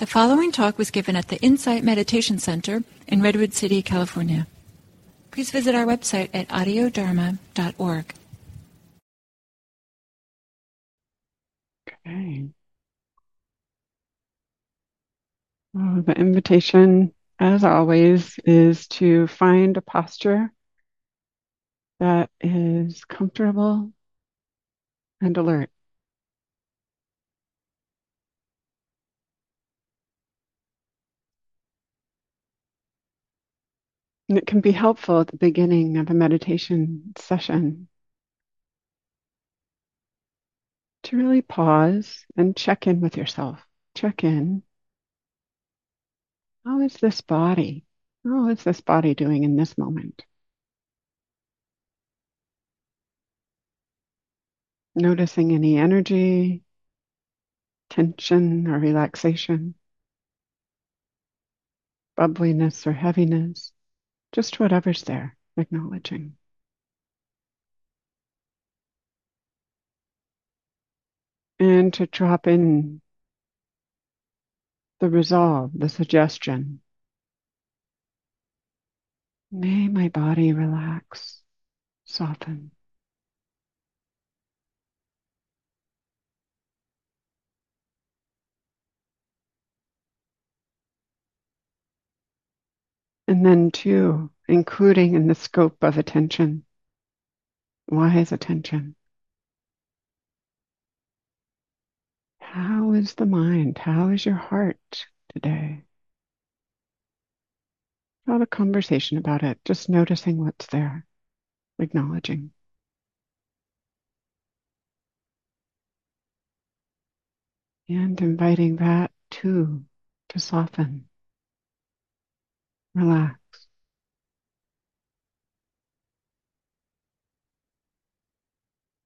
The following talk was given at the Insight Meditation Center in Redwood City, California. Please visit our website at audiodharma.org. Okay. Well, the invitation, as always, is to find a posture that is comfortable and alert. And it can be helpful at the beginning of a meditation session to really pause and check in with yourself. Check in. How is this body? How is this body doing in this moment? Noticing any energy, tension, or relaxation, bubbliness or heaviness. Just whatever's there, acknowledging. And to drop in the resolve, the suggestion. May my body relax, soften. And then, two, including in the scope of attention, wise attention. How is the mind? How is your heart today? Have a conversation about it, just noticing what's there, acknowledging. And inviting that too to soften relax.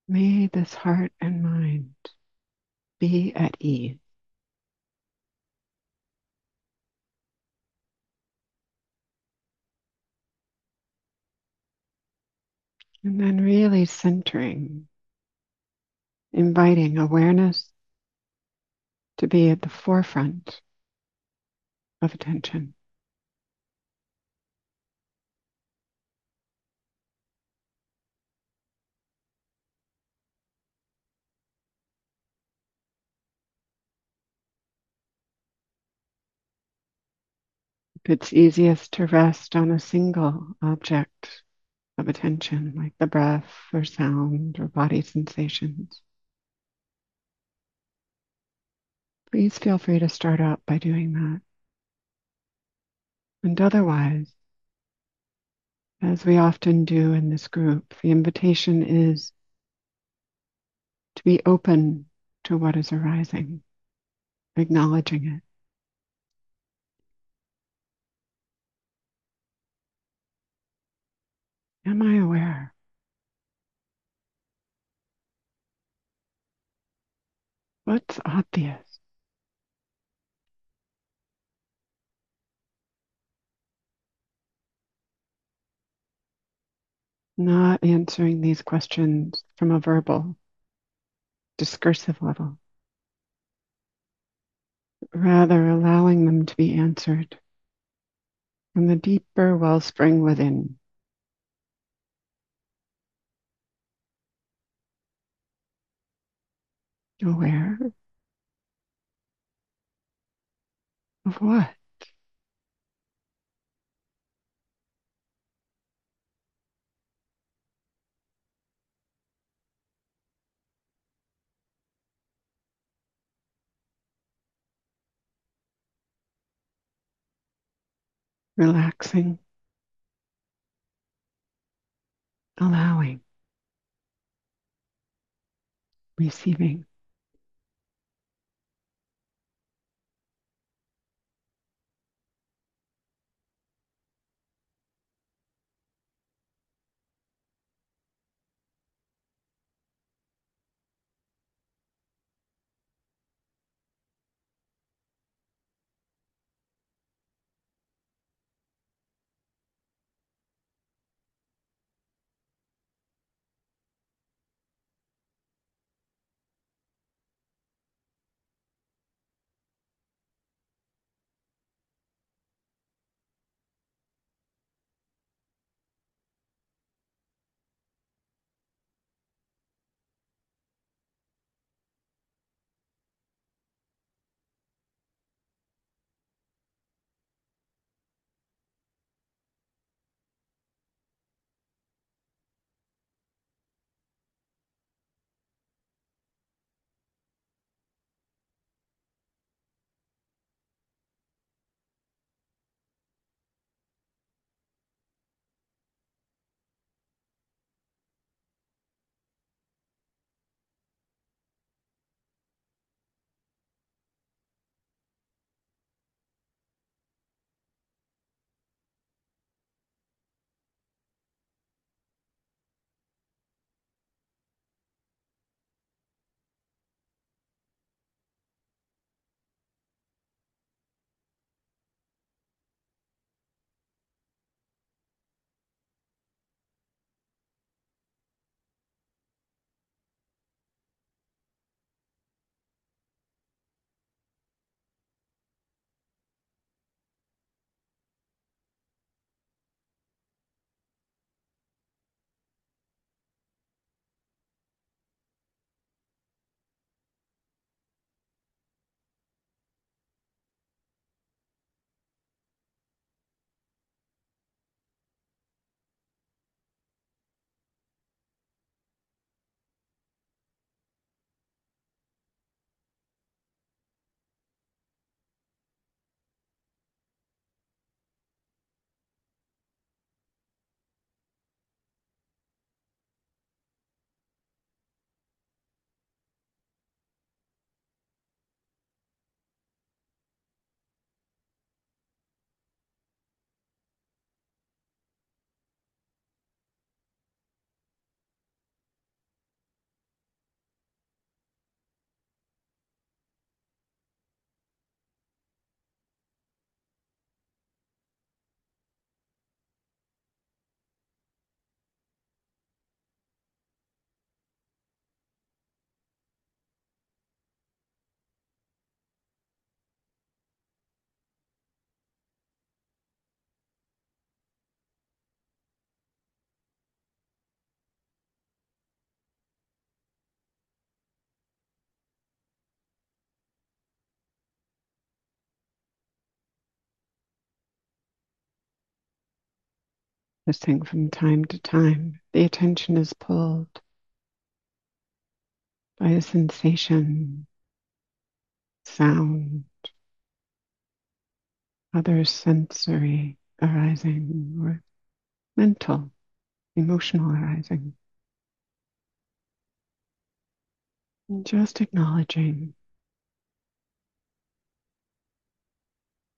May this heart and mind be at ease. And then really centering, inviting awareness to be at the forefront of attention. It's easiest to rest on a single object of attention, like the breath or sound or body sensations, please feel free to start out by doing that. And otherwise, as we often do in this group, the invitation is to be open to what is arising, acknowledging it. Am I aware? What's obvious? Not answering these questions from a verbal, discursive level. Rather, allowing them to be answered from the deeper wellspring within. Aware of what? Relaxing, allowing, receiving. Noticing from time to time, the attention is pulled by a sensation, sound, other sensory arising, or mental, emotional arising. And just acknowledging,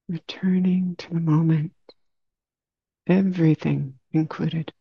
returning to the moment, everything included.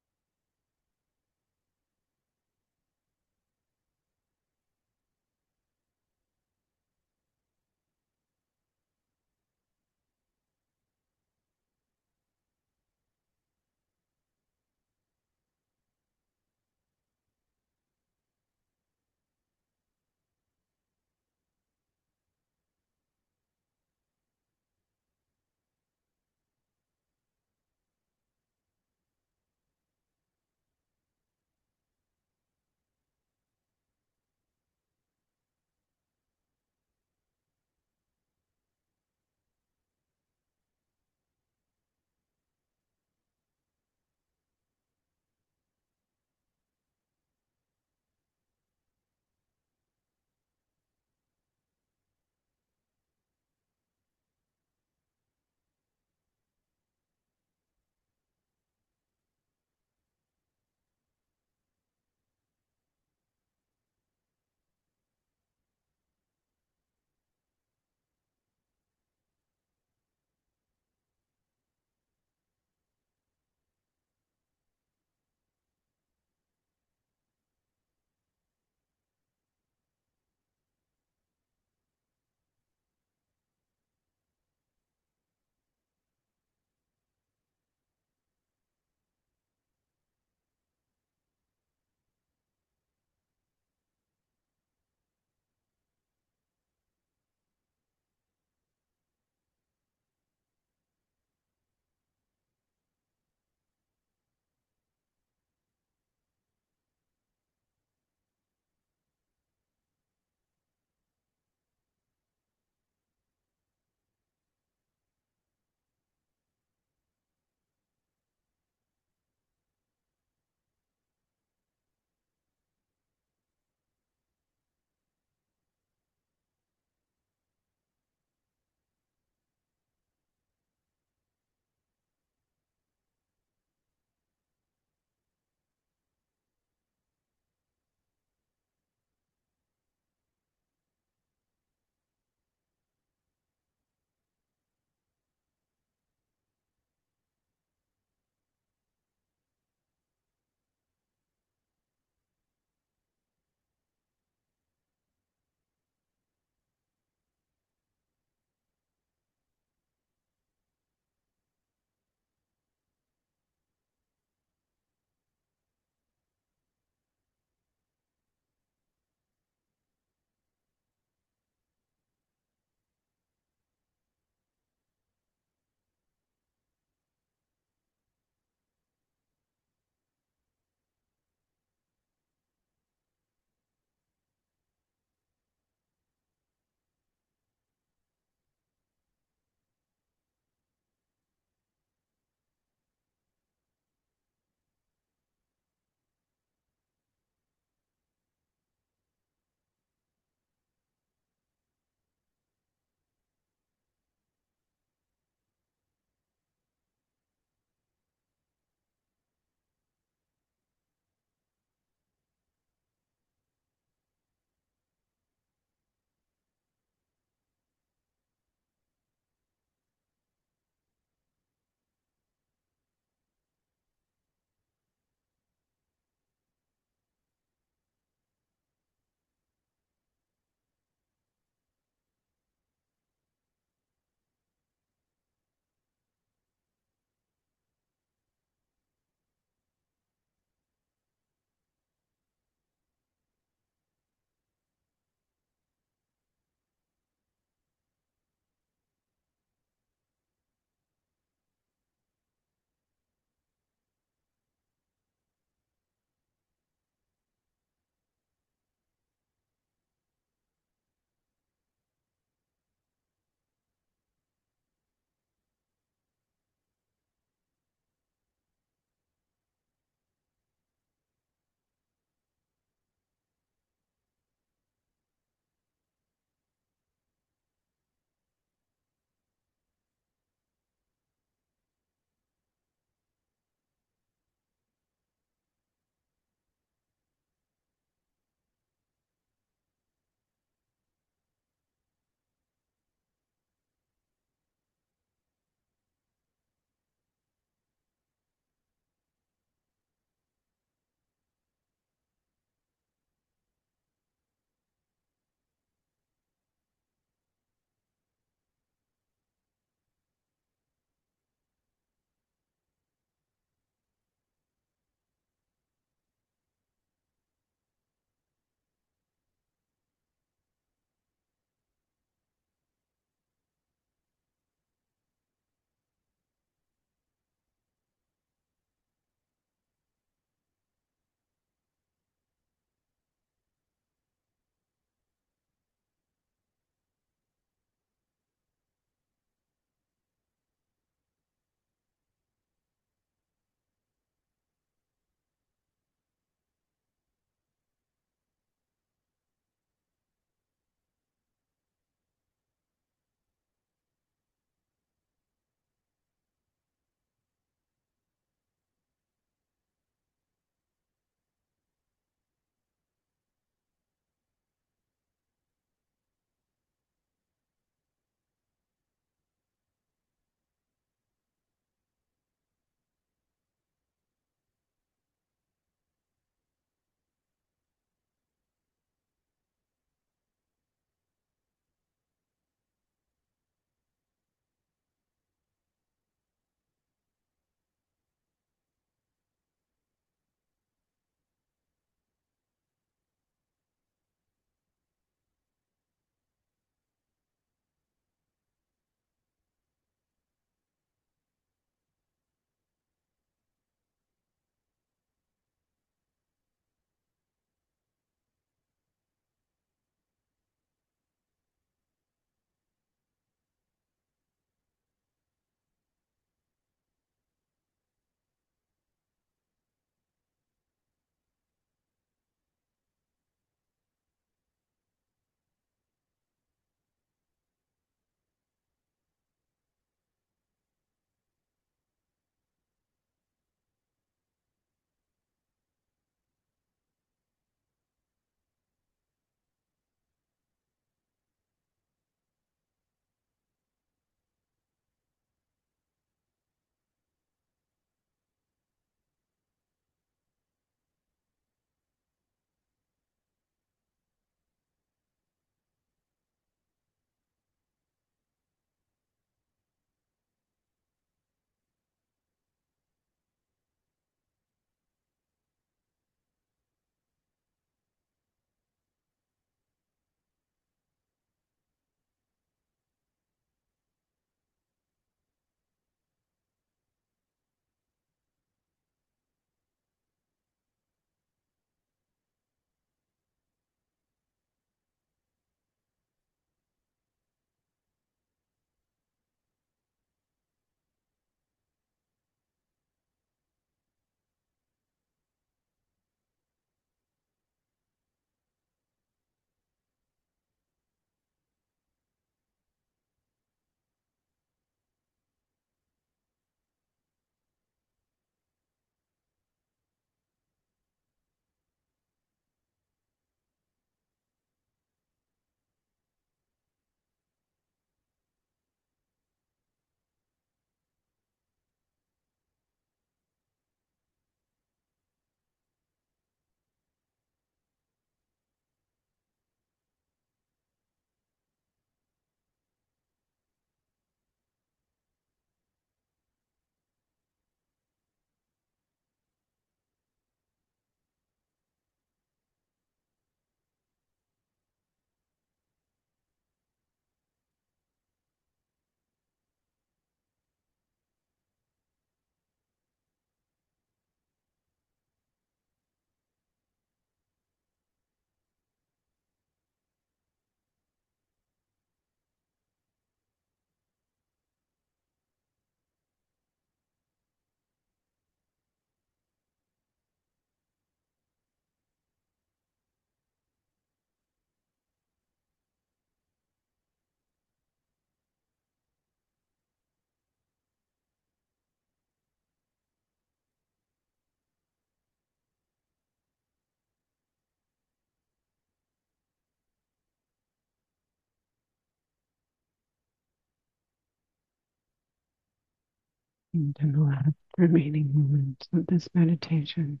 In the last remaining moments of this meditation,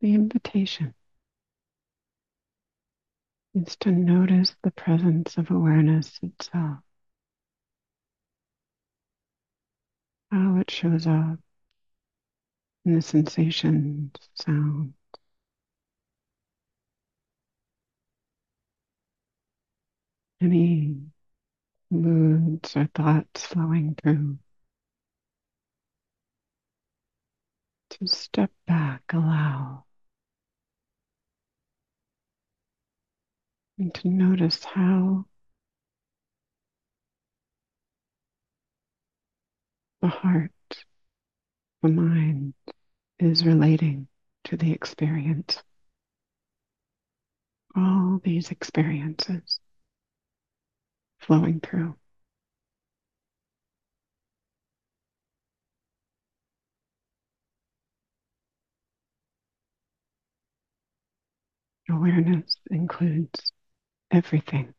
the invitation is to notice the presence of awareness itself, how it shows up in the sensations, sounds, any moods or thoughts flowing through. Step back, allow, and to notice how the heart, the mind is relating to the experience. All these experiences flowing through. Awareness includes everything.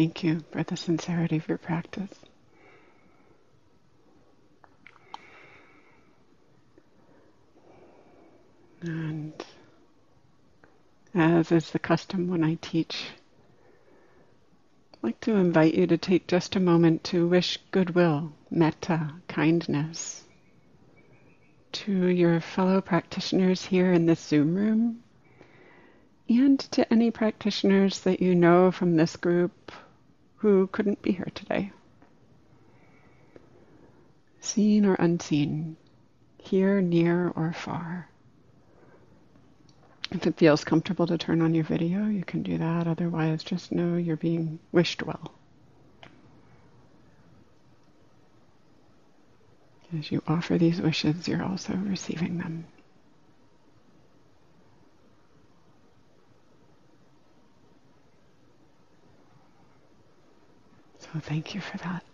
Thank you for the sincerity of your practice. And as is the custom when I teach, I'd like to invite you to take just a moment to wish goodwill, metta, kindness to your fellow practitioners here in this Zoom room and to any practitioners that you know from this group who couldn't be here today. Seen or unseen, here, near, or far. If it feels comfortable to turn on your video, you can do that. Otherwise, just know you're being wished well. As you offer these wishes, you're also receiving them. So thank you for that.